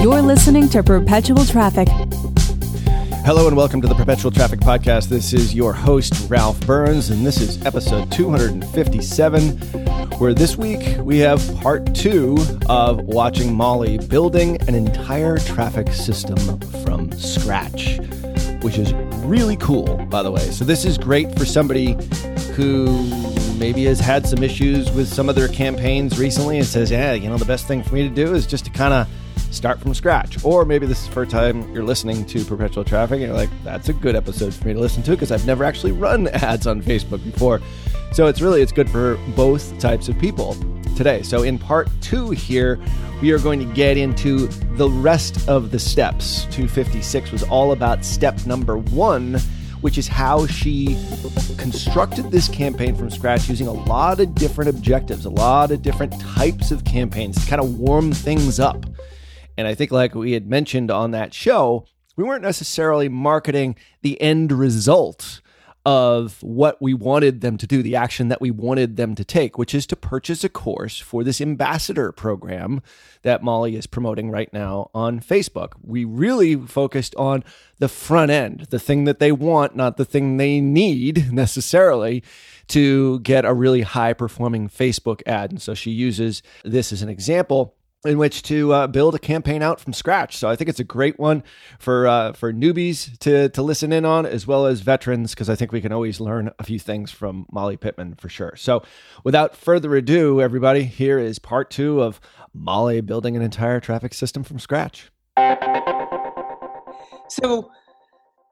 You're listening to Perpetual Traffic. Hello and welcome to the Perpetual Traffic Podcast. This is your host, Ralph Burns, and this is episode 257, where this week we have part two of watching Molly building an entire traffic system from scratch, which is really cool, by the way. So, this is great for somebody who maybe has had some issues with some of their campaigns recently and says, yeah, you know, the best thing for me to do is just to kind of start from scratch. Or maybe this is the first time you're listening to Perpetual Traffic and you're like, that's a good episode for me to listen to because I've never actually run ads on Facebook before. So it's really it's good for both types of people today. So in part 2 here, we are going to get into the rest of the steps. 256 was all about step number 1 which is how she constructed this campaign from scratch using a lot of different objectives, a lot of different types of campaigns to kind of warm things up. And I think, like we had mentioned on that show, we weren't necessarily marketing the end result of what we wanted them to do, the action that we wanted them to take, which is to purchase a course for this ambassador program that Molly is promoting right now on Facebook. We really focused on the front end, the thing that they want, not the thing they need necessarily to get a really high performing Facebook ad. And so she uses this as an example in which to uh, build a campaign out from scratch. So I think it's a great one for uh, for newbies to to listen in on, as well as veterans, because I think we can always learn a few things from Molly Pittman for sure. So without further ado, everybody, here is part two of Molly building an entire traffic system from scratch. So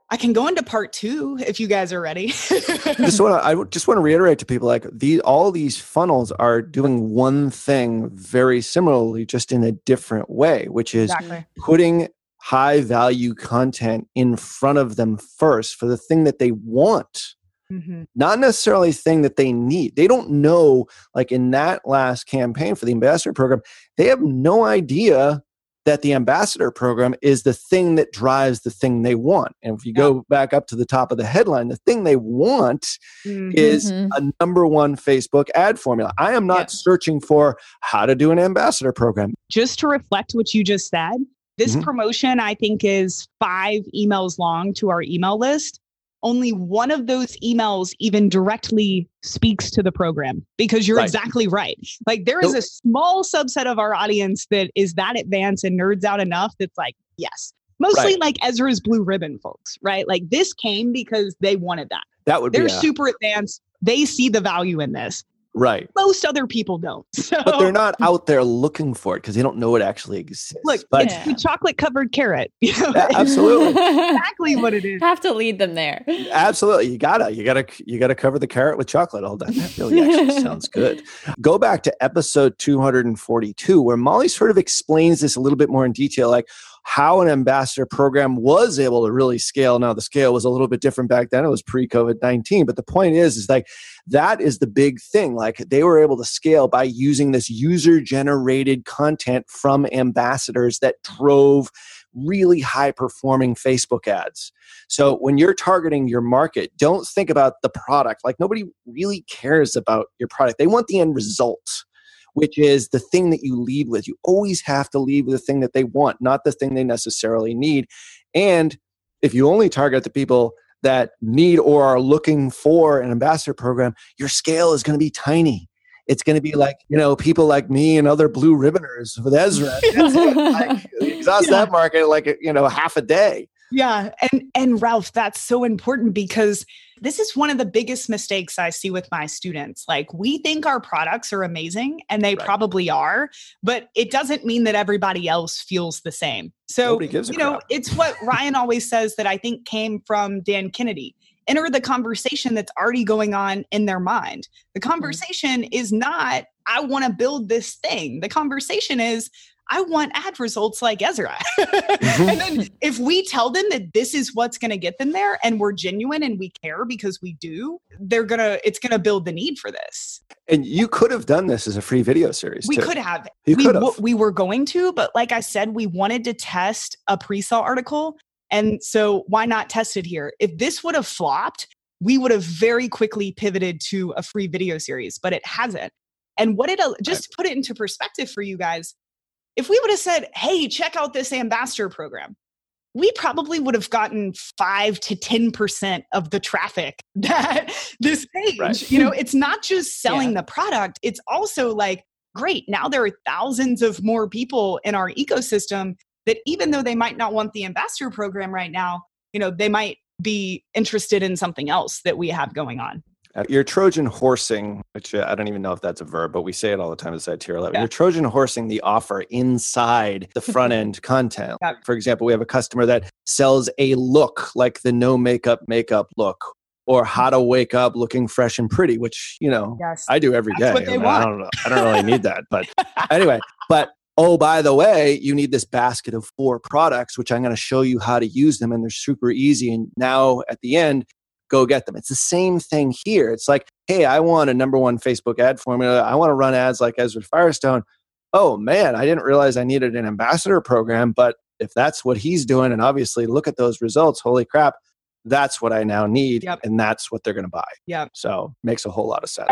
I can go into part two if you guys are ready. just want to, I just want to reiterate to people like the all these funnels are doing one thing very similarly, just in a different way, which is exactly. putting high value content in front of them first for the thing that they want. Mm-hmm. Not necessarily thing that they need. They don't know, like in that last campaign for the ambassador program, they have no idea that the ambassador program is the thing that drives the thing they want. And if you yeah. go back up to the top of the headline, the thing they want mm-hmm. is a number one Facebook ad formula. I am not yeah. searching for how to do an ambassador program. Just to reflect what you just said, this mm-hmm. promotion, I think, is five emails long to our email list only one of those emails even directly speaks to the program because you're right. exactly right. Like there is a small subset of our audience that is that advanced and nerds out enough that's like, yes. Mostly right. like Ezra's blue ribbon folks, right? Like this came because they wanted that. That would They're be super advanced. They see the value in this. Right. Most other people don't. So. But they're not out there looking for it because they don't know it actually exists. Look, but, it's the chocolate covered carrot. You know? yeah, absolutely. exactly what it is. Have to lead them there. Absolutely. You gotta, you gotta, you gotta cover the carrot with chocolate all day. That really actually sounds good. Go back to episode 242, where Molly sort of explains this a little bit more in detail. Like, how an ambassador program was able to really scale. Now the scale was a little bit different back then. It was pre-COVID 19. But the point is, is like that is the big thing. Like they were able to scale by using this user generated content from ambassadors that drove really high performing Facebook ads. So when you're targeting your market, don't think about the product. Like nobody really cares about your product. They want the end result which is the thing that you lead with. You always have to lead with the thing that they want, not the thing they necessarily need. And if you only target the people that need or are looking for an ambassador program, your scale is going to be tiny. It's going to be like, you know, people like me and other blue ribboners with Ezra. like, exhaust yeah. that market like, you know, half a day. Yeah. And and Ralph, that's so important because this is one of the biggest mistakes I see with my students. Like we think our products are amazing and they right. probably are, but it doesn't mean that everybody else feels the same. So, you know, it's what Ryan always says that I think came from Dan Kennedy. Enter the conversation that's already going on in their mind. The mm-hmm. conversation mm-hmm. is not I want to build this thing. The conversation is I want ad results like Ezra. mm-hmm. and then if we tell them that this is what's going to get them there and we're genuine and we care because we do, they're going to, it's going to build the need for this. And you could have done this as a free video series. We too. could have. You we, could have. we were going to, but like I said, we wanted to test a pre sale article. And so why not test it here? If this would have flopped, we would have very quickly pivoted to a free video series, but it hasn't. And what it just to put it into perspective for you guys, if we would have said, hey, check out this ambassador program, we probably would have gotten five to 10% of the traffic that this page, right. you know, it's not just selling yeah. the product, it's also like, great, now there are thousands of more people in our ecosystem that even though they might not want the ambassador program right now, you know, they might be interested in something else that we have going on. Uh, you're Trojan horsing, which uh, I don't even know if that's a verb, but we say it all the time inside tier 11. Yeah. You're Trojan horsing the offer inside the front end content. Yeah. For example, we have a customer that sells a look like the no makeup makeup look or how to wake up looking fresh and pretty, which, you know, yes. I do every That's day. I, mean, I, don't know. I don't really need that. But anyway, but oh, by the way, you need this basket of four products, which I'm going to show you how to use them. And they're super easy. And now at the end, go get them. It's the same thing here. It's like, hey, I want a number one Facebook ad formula. I want to run ads like Ezra Firestone. Oh man, I didn't realize I needed an ambassador program, but if that's what he's doing, and obviously look at those results, holy crap, that's what I now need. Yep. And that's what they're going to buy. Yeah. So makes a whole lot of sense.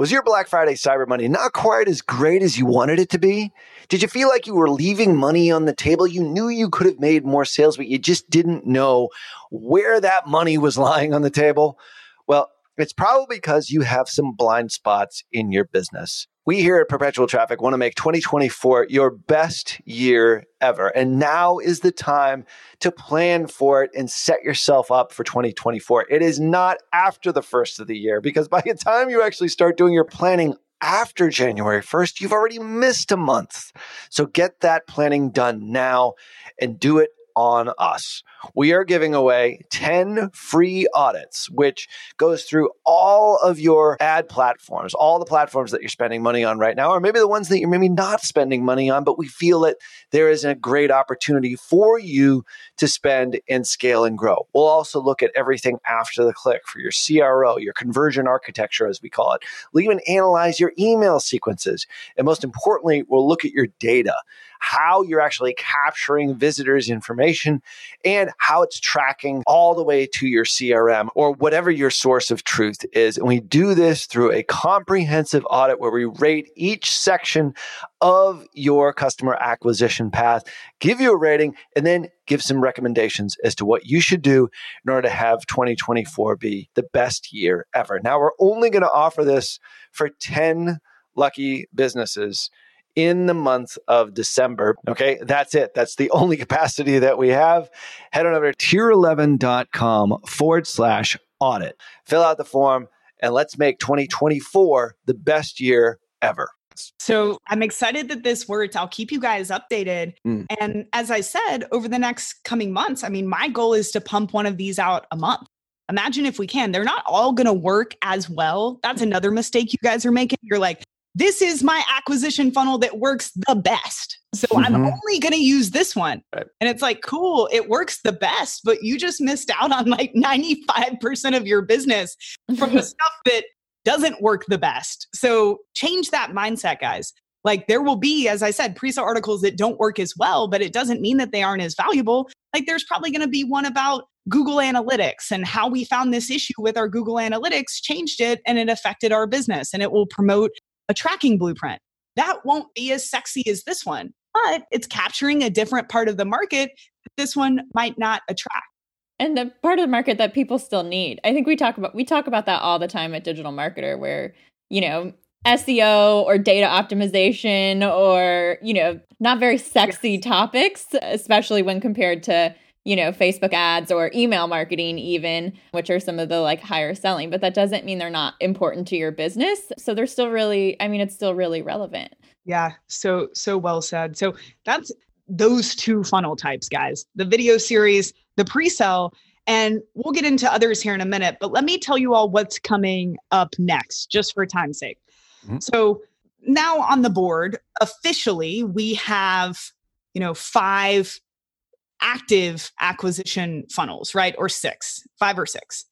Was your Black Friday Cyber Monday not quite as great as you wanted it to be? Did you feel like you were leaving money on the table? You knew you could have made more sales, but you just didn't know where that money was lying on the table? Well, it's probably because you have some blind spots in your business. We here at Perpetual Traffic want to make 2024 your best year ever. And now is the time to plan for it and set yourself up for 2024. It is not after the first of the year because by the time you actually start doing your planning after January 1st, you've already missed a month. So get that planning done now and do it on us. We are giving away 10 free audits, which goes through all of your ad platforms, all the platforms that you're spending money on right now, or maybe the ones that you're maybe not spending money on, but we feel that there is a great opportunity for you to spend and scale and grow. We'll also look at everything after the click for your CRO, your conversion architecture, as we call it. We'll even analyze your email sequences. And most importantly, we'll look at your data how you're actually capturing visitors' information and how it's tracking all the way to your CRM or whatever your source of truth is. And we do this through a comprehensive audit where we rate each section of your customer acquisition path, give you a rating, and then give some recommendations as to what you should do in order to have 2024 be the best year ever. Now, we're only going to offer this for 10 lucky businesses in the month of December. Okay, that's it. That's the only capacity that we have. Head on over to tier11.com forward slash audit. Fill out the form and let's make 2024 the best year ever. So I'm excited that this works. I'll keep you guys updated. Mm. And as I said, over the next coming months, I mean, my goal is to pump one of these out a month. Imagine if we can. They're not all going to work as well. That's another mistake you guys are making. You're like, this is my acquisition funnel that works the best. So mm-hmm. I'm only going to use this one. Right. And it's like, cool, it works the best, but you just missed out on like 95% of your business from the stuff that doesn't work the best. So change that mindset, guys. Like there will be, as I said, pre-sale articles that don't work as well, but it doesn't mean that they aren't as valuable. Like there's probably going to be one about Google Analytics and how we found this issue with our Google Analytics, changed it, and it affected our business. And it will promote a tracking blueprint. That won't be as sexy as this one, but it's capturing a different part of the market that this one might not attract. And the part of the market that people still need. I think we talk about we talk about that all the time at Digital Marketer where, you know, SEO or data optimization or, you know, not very sexy yes. topics, especially when compared to you know, Facebook ads or email marketing, even, which are some of the like higher selling, but that doesn't mean they're not important to your business. So they're still really, I mean, it's still really relevant. Yeah. So, so well said. So that's those two funnel types, guys the video series, the pre sale. And we'll get into others here in a minute, but let me tell you all what's coming up next, just for time's sake. Mm-hmm. So now on the board, officially, we have, you know, five active acquisition funnels, right? Or six, five or six.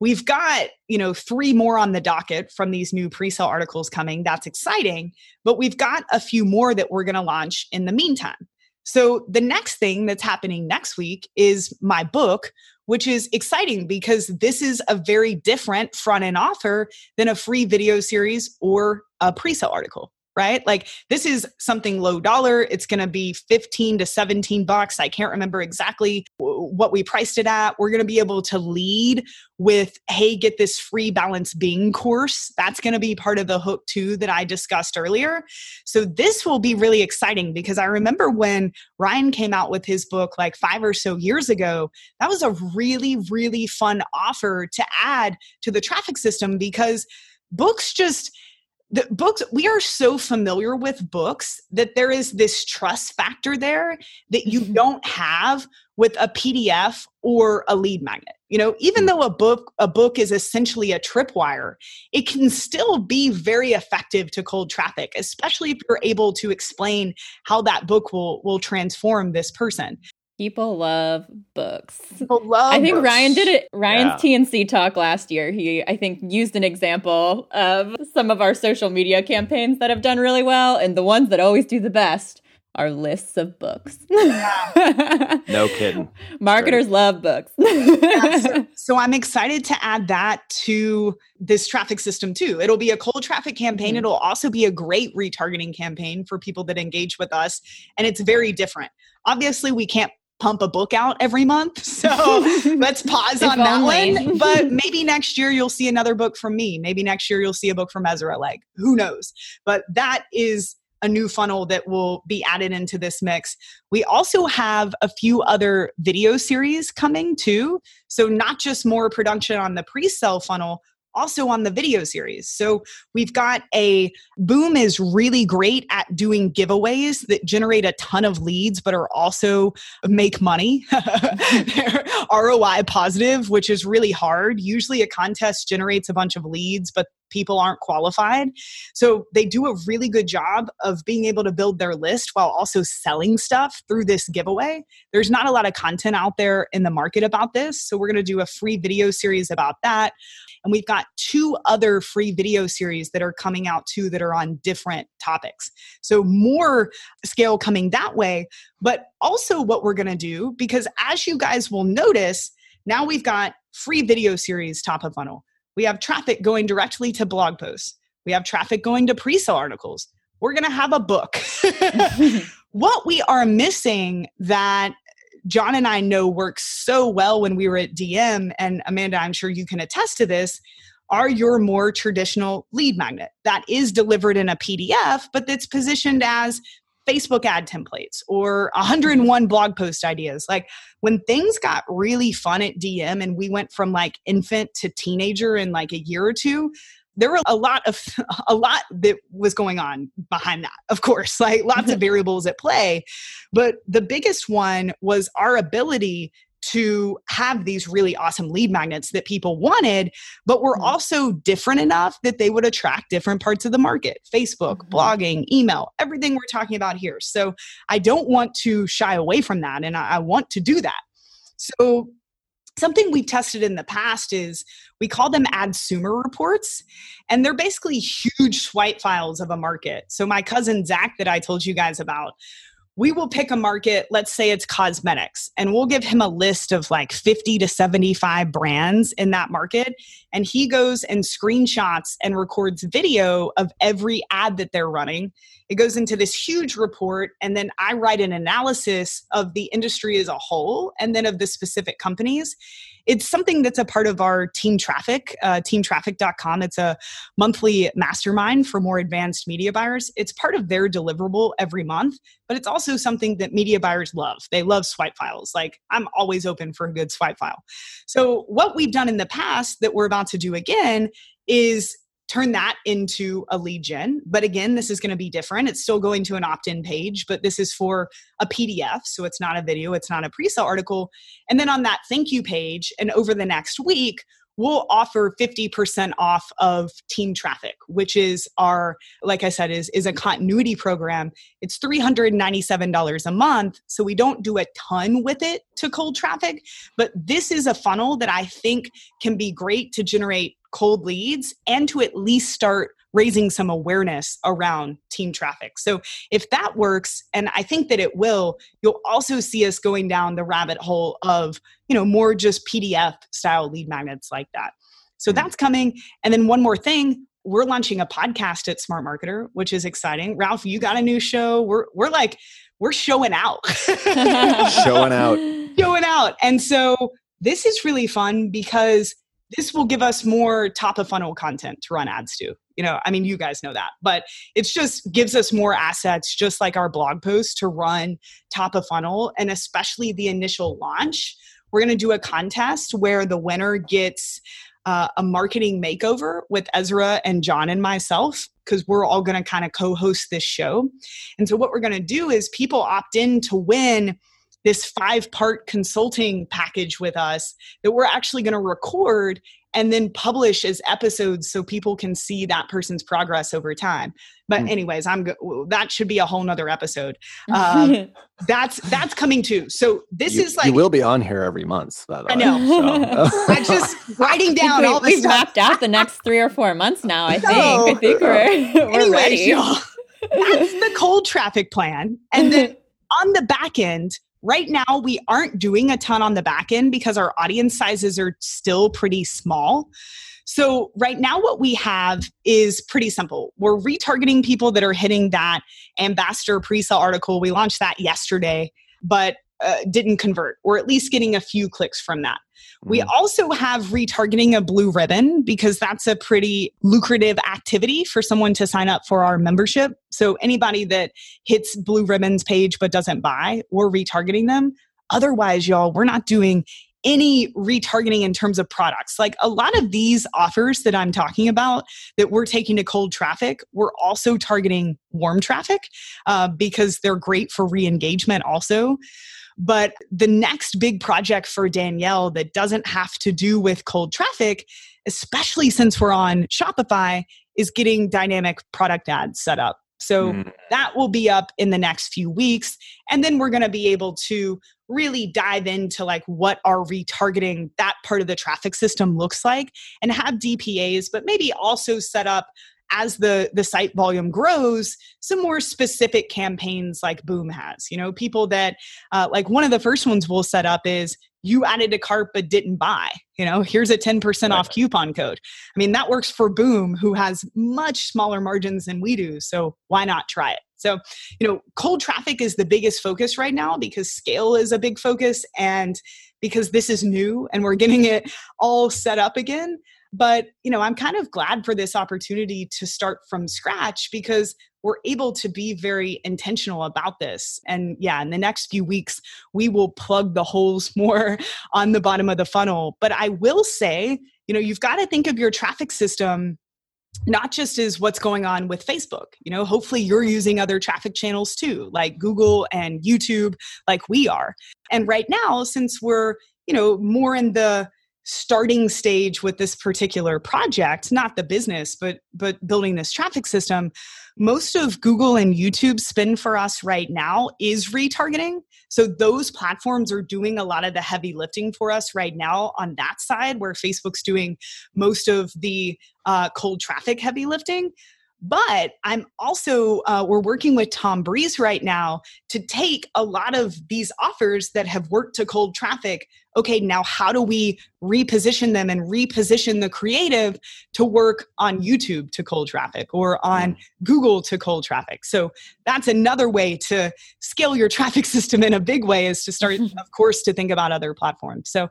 We've got, you know, three more on the docket from these new pre-sale articles coming. That's exciting, but we've got a few more that we're going to launch in the meantime. So the next thing that's happening next week is my book, which is exciting because this is a very different front end offer than a free video series or a pre-sale article right? Like this is something low dollar. It's going to be 15 to 17 bucks. I can't remember exactly what we priced it at. We're going to be able to lead with, hey, get this free balance being course. That's going to be part of the hook too that I discussed earlier. So this will be really exciting because I remember when Ryan came out with his book like five or so years ago, that was a really, really fun offer to add to the traffic system because books just the books we are so familiar with books that there is this trust factor there that you mm-hmm. don't have with a pdf or a lead magnet you know even mm. though a book a book is essentially a tripwire it can still be very effective to cold traffic especially if you're able to explain how that book will will transform this person People love books. People love. I think books. Ryan did it. Ryan's yeah. T&C talk last year. He, I think, used an example of some of our social media campaigns that have done really well, and the ones that always do the best are lists of books. no kidding. Marketers love books. yeah, so, so, I'm excited to add that to this traffic system too. It'll be a cold traffic campaign. Mm-hmm. It'll also be a great retargeting campaign for people that engage with us. And it's very different. Obviously, we can't pump a book out every month. So let's pause on that one. But maybe next year you'll see another book from me. Maybe next year you'll see a book from Ezra. Like, who knows? But that is a new funnel that will be added into this mix. We also have a few other video series coming too. So, not just more production on the pre sale funnel, also on the video series. So we've got a Boom is really great at doing giveaways that generate a ton of leads, but are also make money. ROI positive, which is really hard. Usually a contest generates a bunch of leads, but people aren't qualified. So they do a really good job of being able to build their list while also selling stuff through this giveaway. There's not a lot of content out there in the market about this. So we're going to do a free video series about that. And we've got two other free video series that are coming out too that are on different topics. So more scale coming that way. But also, what we're going to do, because as you guys will notice, now we've got free video series top of funnel. We have traffic going directly to blog posts. We have traffic going to pre sale articles. We're going to have a book. what we are missing that John and I know works so well when we were at DM, and Amanda, I'm sure you can attest to this, are your more traditional lead magnet that is delivered in a PDF, but that's positioned as Facebook ad templates or 101 blog post ideas. Like when things got really fun at DM and we went from like infant to teenager in like a year or two, there were a lot of a lot that was going on behind that of course like lots of variables at play but the biggest one was our ability to have these really awesome lead magnets that people wanted, but were mm-hmm. also different enough that they would attract different parts of the market Facebook, mm-hmm. blogging, email, everything we're talking about here. So I don't want to shy away from that, and I, I want to do that. So something we've tested in the past is we call them adsumer reports and they're basically huge swipe files of a market so my cousin zach that i told you guys about we will pick a market, let's say it's cosmetics, and we'll give him a list of like 50 to 75 brands in that market. And he goes and screenshots and records video of every ad that they're running. It goes into this huge report, and then I write an analysis of the industry as a whole and then of the specific companies it's something that's a part of our team traffic uh, teamtraffic.com it's a monthly mastermind for more advanced media buyers. It's part of their deliverable every month but it's also something that media buyers love. They love swipe files. Like i'm always open for a good swipe file. So what we've done in the past that we're about to do again is turn that into a lead gen. But again, this is going to be different. It's still going to an opt in page, but this is for a PDF. So it's not a video, it's not a pre sale article. And then on that thank you page, and over the next week, we'll offer 50% off of team traffic which is our like i said is is a continuity program it's $397 a month so we don't do a ton with it to cold traffic but this is a funnel that i think can be great to generate cold leads and to at least start raising some awareness around team traffic. So if that works and I think that it will, you'll also see us going down the rabbit hole of, you know, more just PDF style lead magnets like that. So hmm. that's coming and then one more thing, we're launching a podcast at Smart Marketer, which is exciting. Ralph, you got a new show. We're we're like we're showing out. showing out. Showing out. And so this is really fun because this will give us more top of funnel content to run ads to. You know i mean you guys know that but it's just gives us more assets just like our blog post to run top of funnel and especially the initial launch we're going to do a contest where the winner gets uh, a marketing makeover with ezra and john and myself because we're all going to kind of co-host this show. And so what we're going to do is people opt in to win this five part consulting package with us that we're actually going to record and then publish as episodes so people can see that person's progress over time. But mm. anyways i'm go- that should be a whole nother episode. Um, that's that's coming too. So this you, is like you will be on here every month by the i know. so. i'm just writing down we, all we've mapped out the next three or four months now i think. i think we're, we're anyways, ready. y'all, that's the cold traffic plan. And then on the back end Right now, we aren't doing a ton on the back end because our audience sizes are still pretty small. So, right now, what we have is pretty simple. We're retargeting people that are hitting that ambassador pre sale article. We launched that yesterday, but uh, didn't convert, or at least getting a few clicks from that. We mm-hmm. also have retargeting a blue ribbon because that's a pretty lucrative activity for someone to sign up for our membership. So anybody that hits blue ribbons page but doesn't buy, we're retargeting them. Otherwise, y'all, we're not doing any retargeting in terms of products. Like a lot of these offers that I'm talking about that we're taking to cold traffic, we're also targeting warm traffic uh, because they're great for re engagement also. But the next big project for Danielle that doesn't have to do with cold traffic, especially since we're on Shopify, is getting dynamic product ads set up. So mm. that will be up in the next few weeks. And then we're going to be able to really dive into like what our retargeting that part of the traffic system looks like and have DPAs, but maybe also set up as the the site volume grows some more specific campaigns like boom has you know people that uh, like one of the first ones we'll set up is you added a cart but didn't buy you know here's a 10% off coupon code. I mean that works for boom who has much smaller margins than we do so why not try it? So you know cold traffic is the biggest focus right now because scale is a big focus and because this is new and we're getting it all set up again but, you know, I'm kind of glad for this opportunity to start from scratch because we're able to be very intentional about this. And yeah, in the next few weeks, we will plug the holes more on the bottom of the funnel. But I will say, you know, you've got to think of your traffic system not just as what's going on with Facebook. You know, hopefully you're using other traffic channels too, like Google and YouTube, like we are. And right now, since we're you know, more in the starting stage with this particular project not the business but but building this traffic system most of google and youtube spend for us right now is retargeting. So those platforms are doing a lot of the heavy lifting for us right now on that side where facebook's doing most of the uh, cold traffic heavy lifting but I'm also, uh, we're working with Tom Breeze right now to take a lot of these offers that have worked to cold traffic. Okay, now how do we reposition them and reposition the creative to work on YouTube to cold traffic or on mm. Google to cold traffic? So that's another way to scale your traffic system in a big way is to start, of course, to think about other platforms. So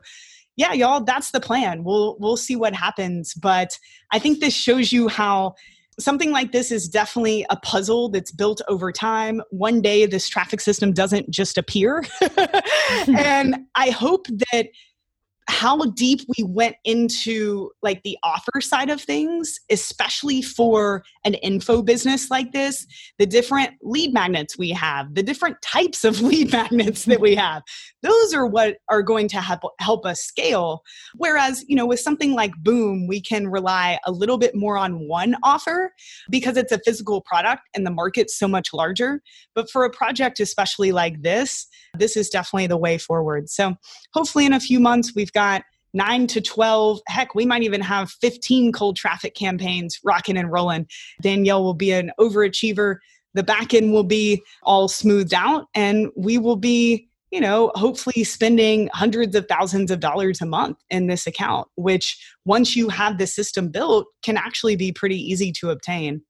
yeah, y'all, that's the plan. We'll we'll see what happens, but I think this shows you how something like this is definitely a puzzle that's built over time. One day, this traffic system doesn't just appear. and I hope that how deep we went into like the offer side of things especially for an info business like this the different lead magnets we have the different types of lead magnets that we have those are what are going to help help us scale. Whereas you know with something like boom we can rely a little bit more on one offer because it's a physical product and the market's so much larger. But for a project especially like this this is definitely the way forward. So hopefully in a few months we've got nine to 12. Heck, we might even have 15 cold traffic campaigns rocking and rolling. Danielle will be an overachiever. The back end will be all smoothed out, and we will be, you know, hopefully spending hundreds of thousands of dollars a month in this account, which once you have the system built can actually be pretty easy to obtain.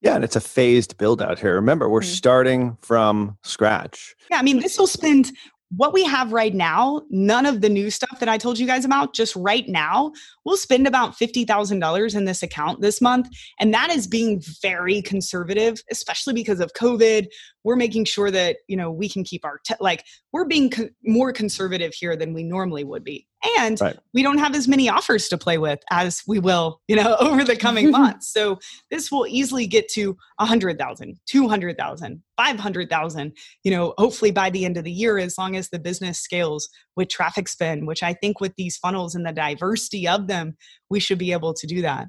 Yeah, and it's a phased build out here. Remember, we're mm-hmm. starting from scratch. Yeah, I mean, this will spend what we have right now, none of the new stuff that I told you guys about, just right now, we'll spend about $50,000 in this account this month. And that is being very conservative, especially because of COVID. We're making sure that, you know, we can keep our, te- like, we're being co- more conservative here than we normally would be. And right. we don't have as many offers to play with as we will, you know, over the coming months. So this will easily get to 100,000, 200,000, 500,000, you know, hopefully by the end of the year, as long as the business scales with traffic spend, which I think with these funnels and the diversity of them, we should be able to do that.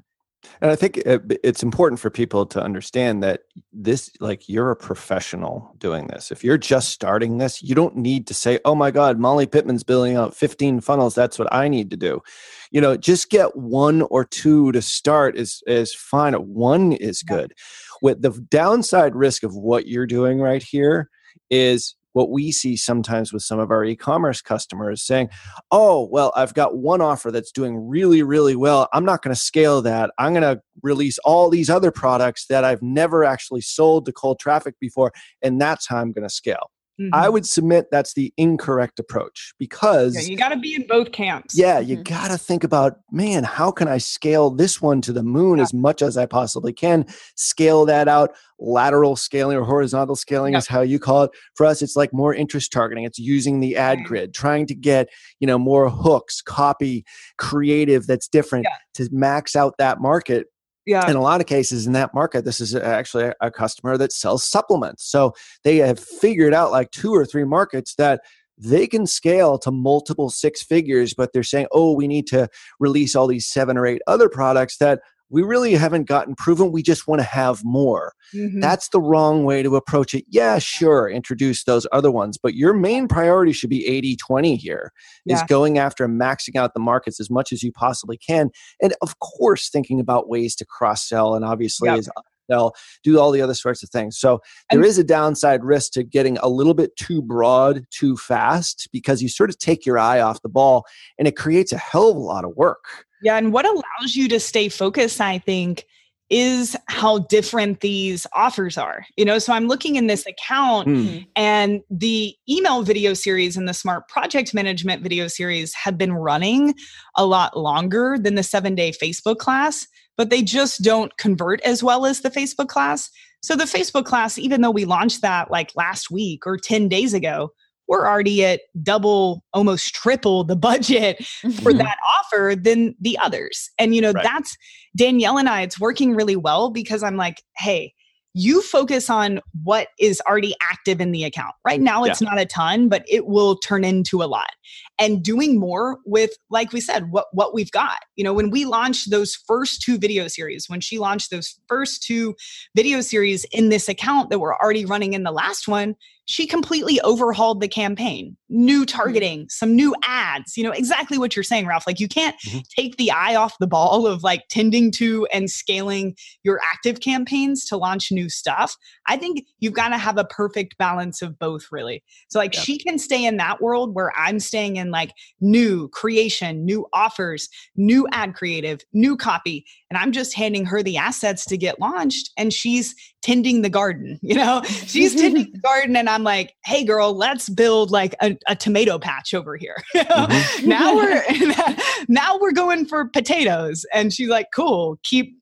And I think it's important for people to understand that this, like, you're a professional doing this. If you're just starting this, you don't need to say, oh my God, Molly Pittman's building out 15 funnels. That's what I need to do. You know, just get one or two to start is, is fine. One is good. With the downside risk of what you're doing right here is what we see sometimes with some of our e-commerce customers saying oh well i've got one offer that's doing really really well. I'm not going to scale that. I'm going to release all these other products that i've never actually sold to cold traffic before and that's how i'm going to scale Mm-hmm. I would submit that's the incorrect approach because yeah, you got to be in both camps. Yeah, mm-hmm. you got to think about, man, how can I scale this one to the moon yeah. as much as I possibly can? Scale that out. Lateral scaling or horizontal scaling yeah. is how you call it. For us, it's like more interest targeting. It's using the ad grid, trying to get, you know, more hooks, copy, creative that's different to max out that market yeah. In a lot of cases in that market, this is actually a, a customer that sells supplements. So they have figured out like two or three markets that they can scale to multiple six figures, but they're saying, oh, we need to release all these seven or eight other products that we really haven't gotten proven. We just want to have more. Mm-hmm. That's the wrong way to approach it. Yeah, sure, introduce those other ones, but your main priority should be 80 20 here yeah. is going after maxing out the markets as much as you possibly can. And of course, thinking about ways to cross sell and obviously yep. is they'll do all the other sorts of things. So there is a downside risk to getting a little bit too broad too fast because you sort of take your eye off the ball and it creates a hell of a lot of work. Yeah. And what allows you to stay focused, I think, is how different these offers are. You know, so I'm looking in this account mm. and the email video series and the smart project management video series have been running a lot longer than the seven day Facebook class, but they just don't convert as well as the Facebook class. So the Facebook class, even though we launched that like last week or 10 days ago, we're already at double, almost triple the budget for mm-hmm. that offer than the others. And, you know, right. that's Danielle and I, it's working really well because I'm like, hey, you focus on what is already active in the account. Right now, it's yeah. not a ton, but it will turn into a lot. and doing more with like we said what what we've got you know when we launched those first two video series when she launched those first two video series in this account that were already running in the last one she completely overhauled the campaign new mm-hmm. targeting some new ads you know exactly what you're saying ralph like you can't mm-hmm. take the eye off the ball of like tending to and scaling your active campaigns to launch new stuff i think you've got to have a perfect balance of both really so like yeah. she can stay in that world where i'm staying in like new creation new offers new ad creative new copy and i'm just handing her the assets to get launched and she's tending the garden you know? She's tending the garden and i'm like hey girl let's build like a, a tomato patch over here. Mm-hmm. now we're now we're going for potatoes and she's like cool keep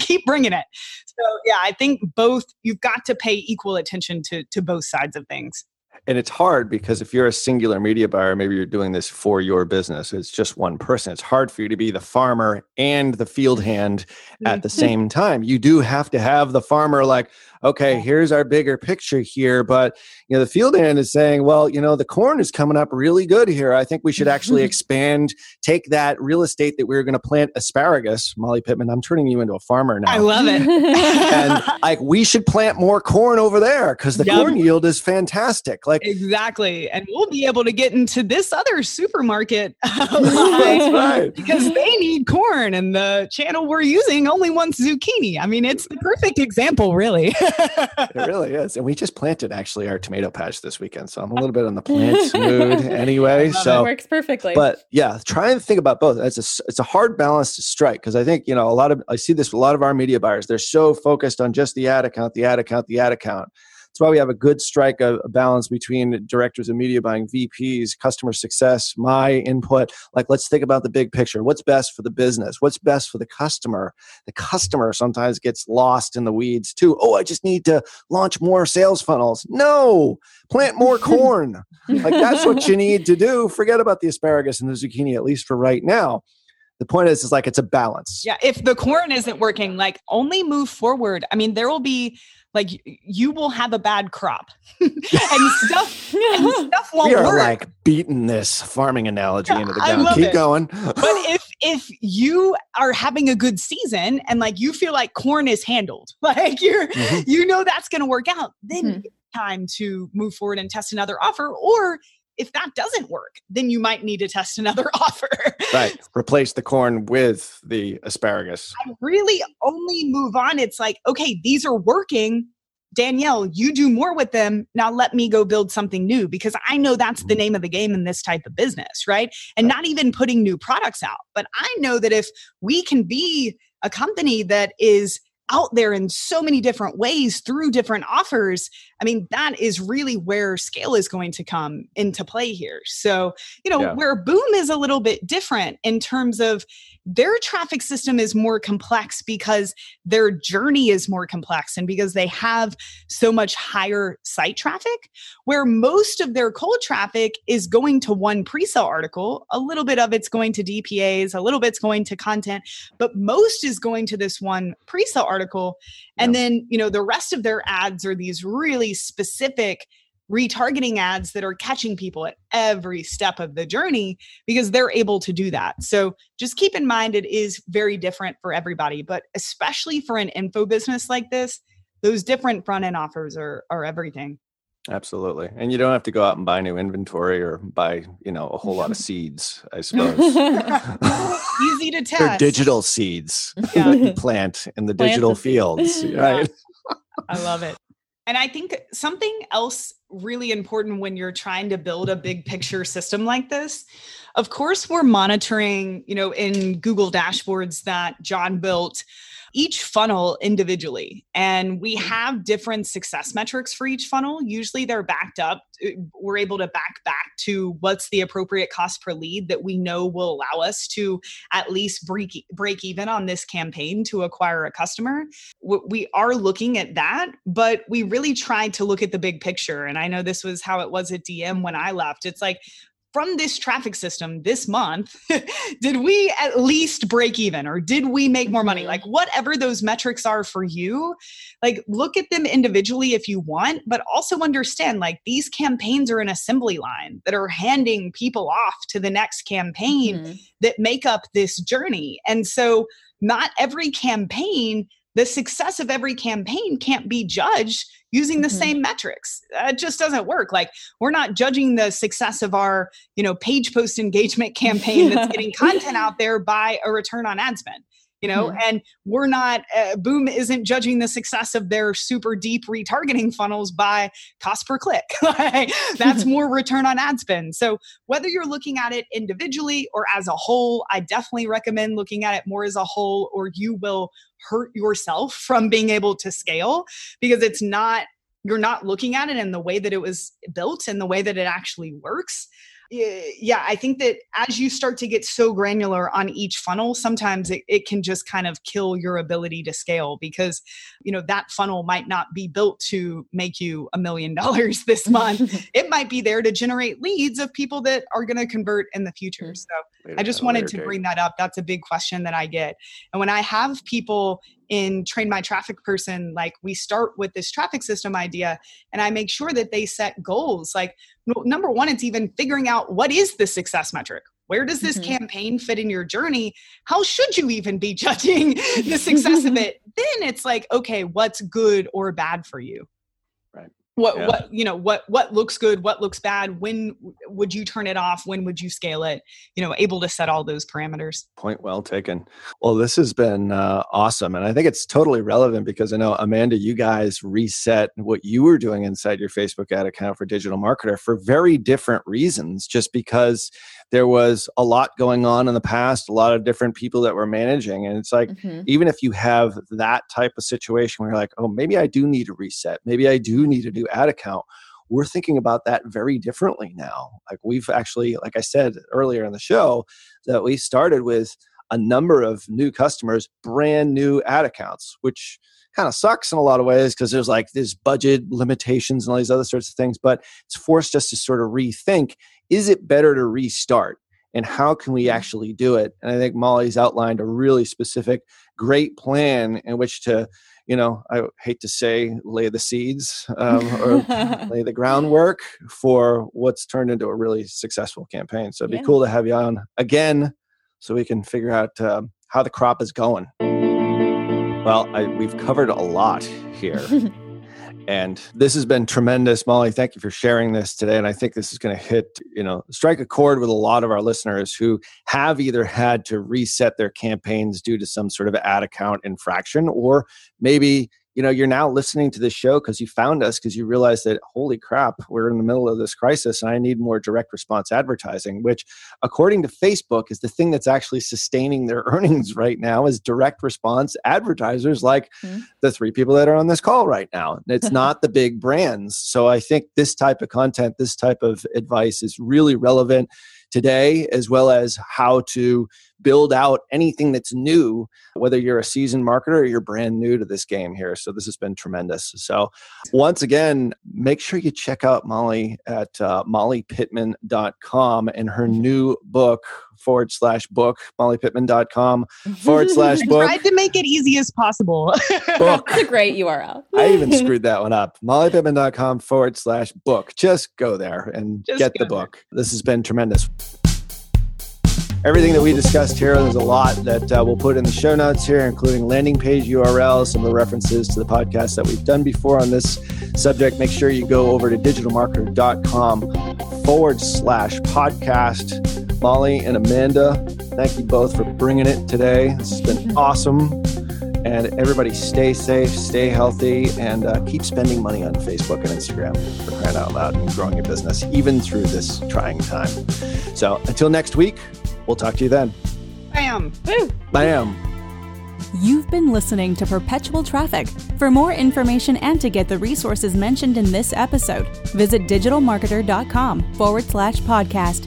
keep bringing it. So yeah i think both you've got to pay equal attention to to both sides of things and it's hard because if you're a singular media buyer maybe you're doing this for your business it's just one person it's hard for you to be the farmer and the field hand at the mm-hmm. same time you do have to have the farmer like okay, here's our bigger picture here. But you know, the field hand is saying, well, you know, the corn is coming up really good here. I think we should actually mm-hmm. expand, take that real estate that we are going to plant asparagus. Molly Pittman, I'm turning you into a farmer now. I love it. and like we should plant more corn over there because the yep. corn yield is fantastic. Like exactly, and we'll be able to get into this other supermarket um, right. because they need corn, and the channel we're using only wants zucchini. I mean, it's the perfect example, really it really is. And we just planted actually our tomato patch this weekend. So I'm a little bit on the plant mood anyway. Oh, so it works perfectly. But yeah, try and think about both. It's a, it's a hard balance to strike because I think, you know, a lot of, I see this, a lot of our media buyers, they're so focused on just the ad account, the ad account, the ad account. That's why we have a good strike of a balance between directors of media buying, VPs, customer success, my input. Like, let's think about the big picture. What's best for the business? What's best for the customer? The customer sometimes gets lost in the weeds too. Oh, I just need to launch more sales funnels. No, plant more corn. like, that's what you need to do. Forget about the asparagus and the zucchini, at least for right now the point is is like it's a balance yeah if the corn isn't working like only move forward i mean there will be like you will have a bad crop and stuff and stuff won't we are work. like beating this farming analogy into the ground keep it. going but if if you are having a good season and like you feel like corn is handled like you're mm-hmm. you know that's going to work out then mm-hmm. time to move forward and test another offer or if that doesn't work, then you might need to test another offer. right. Replace the corn with the asparagus. I really only move on. It's like, okay, these are working. Danielle, you do more with them. Now let me go build something new because I know that's the mm-hmm. name of the game in this type of business, right? And not even putting new products out. But I know that if we can be a company that is out there in so many different ways through different offers i mean that is really where scale is going to come into play here so you know yeah. where boom is a little bit different in terms of their traffic system is more complex because their journey is more complex and because they have so much higher site traffic where most of their cold traffic is going to one pre-sale article a little bit of it's going to dpas a little bit's going to content but most is going to this one pre-sale article and yeah. then you know the rest of their ads are these really specific retargeting ads that are catching people at every step of the journey because they're able to do that. So just keep in mind it is very different for everybody, but especially for an info business like this, those different front end offers are are everything. Absolutely. And you don't have to go out and buy new inventory or buy, you know, a whole lot of seeds, I suppose. Easy to test. They're digital seeds yeah. that you plant in the plant digital the fields, right? I love it. And I think something else really important when you're trying to build a big picture system like this. Of course, we're monitoring, you know, in Google dashboards that John built each funnel individually. And we mm-hmm. have different success metrics for each funnel. Usually they're backed up. Uh, we're able to back back to what's the appropriate cost per lead that we know will allow us to at least break, break even on this campaign to acquire a customer. We are looking at that, but we really tried to look at the big picture. And I know this was how it was at DM when I left. It's like, from this traffic system this month, did we at least break even or did we make more money? Mm-hmm. Like, whatever those metrics are for you, like, look at them individually if you want, but also understand like these campaigns are an assembly line that are handing people off to the next campaign mm-hmm. that make up this journey. And so, not every campaign the success of every campaign can't be judged using the mm-hmm. same metrics. It just doesn't work. Like we're not judging the success of our you know page post engagement campaign that's getting content out there by a return on ad spend you know mm-hmm. and we're not uh, boom isn't judging the success of their super deep retargeting funnels by cost per click. That's more return on ad spend. So whether you're looking at it individually or as a whole i definitely recommend looking at it more as a whole or you will hurt yourself from being able to scale because it's not you're not looking at it in the way that it was built and the way that it actually works yeah, I think that as you start to get so granular on each funnel, sometimes it, it can just kind of kill your ability to scale because, you know, that funnel might not be built to make you a million dollars this month. it might be there to generate leads of people that are going to convert in the future. Mm. So I just wanted to bring that up. That's a big question that I get. And when I have people in train my traffic person like we start with this traffic system idea and i make sure that they set goals like number one it's even figuring out what is the success metric where does this mm-hmm. campaign fit in your journey how should you even be judging the success of it then it's like okay what's good or bad for you what yeah. what you know what what looks good what looks bad when would you turn it off when would you scale it you know able to set all those parameters point well taken well this has been uh, awesome and i think it's totally relevant because i know amanda you guys reset what you were doing inside your facebook ad account for digital marketer for very different reasons just because there was a lot going on in the past, a lot of different people that were managing. And it's like, mm-hmm. even if you have that type of situation where you're like, oh, maybe I do need a reset, maybe I do need to new ad account, we're thinking about that very differently now. Like we've actually, like I said earlier in the show, that we started with a number of new customers, brand new ad accounts, which kind of sucks in a lot of ways because there's like these budget limitations and all these other sorts of things. But it's forced us to sort of rethink is it better to restart? And how can we mm. actually do it? And I think Molly's outlined a really specific, great plan in which to, you know, I hate to say lay the seeds um, or lay the groundwork for what's turned into a really successful campaign. So it'd be yeah. cool to have you on again so we can figure out uh, how the crop is going. Well, I, we've covered a lot here. And this has been tremendous. Molly, thank you for sharing this today. And I think this is going to hit, you know, strike a chord with a lot of our listeners who have either had to reset their campaigns due to some sort of ad account infraction, or maybe you know you're now listening to this show because you found us because you realize that holy crap we're in the middle of this crisis and i need more direct response advertising which according to facebook is the thing that's actually sustaining their earnings right now is direct response advertisers like mm-hmm. the three people that are on this call right now. It's not the big brands. So i think this type of content this type of advice is really relevant today, as well as how to build out anything that's new, whether you're a seasoned marketer or you're brand new to this game here. So this has been tremendous. So once again, make sure you check out Molly at uh, mollypittman.com and her new book forward slash book, mollypittman.com forward slash book. I tried to make it easy as possible. book. That's a great URL. I even screwed that one up. mollypittman.com forward slash book. Just go there and Just get the book. There. This has been tremendous everything that we discussed here. There's a lot that uh, we'll put in the show notes here, including landing page URLs, some of the references to the podcasts that we've done before on this subject. Make sure you go over to digitalmarketer.com forward slash podcast. Molly and Amanda, thank you both for bringing it today. This has been awesome. And everybody stay safe, stay healthy, and uh, keep spending money on Facebook and Instagram for crying out loud and growing your business, even through this trying time. So until next week, We'll talk to you then. Bam. Woo. Bam. You've been listening to Perpetual Traffic. For more information and to get the resources mentioned in this episode, visit digitalmarketer.com forward slash podcast.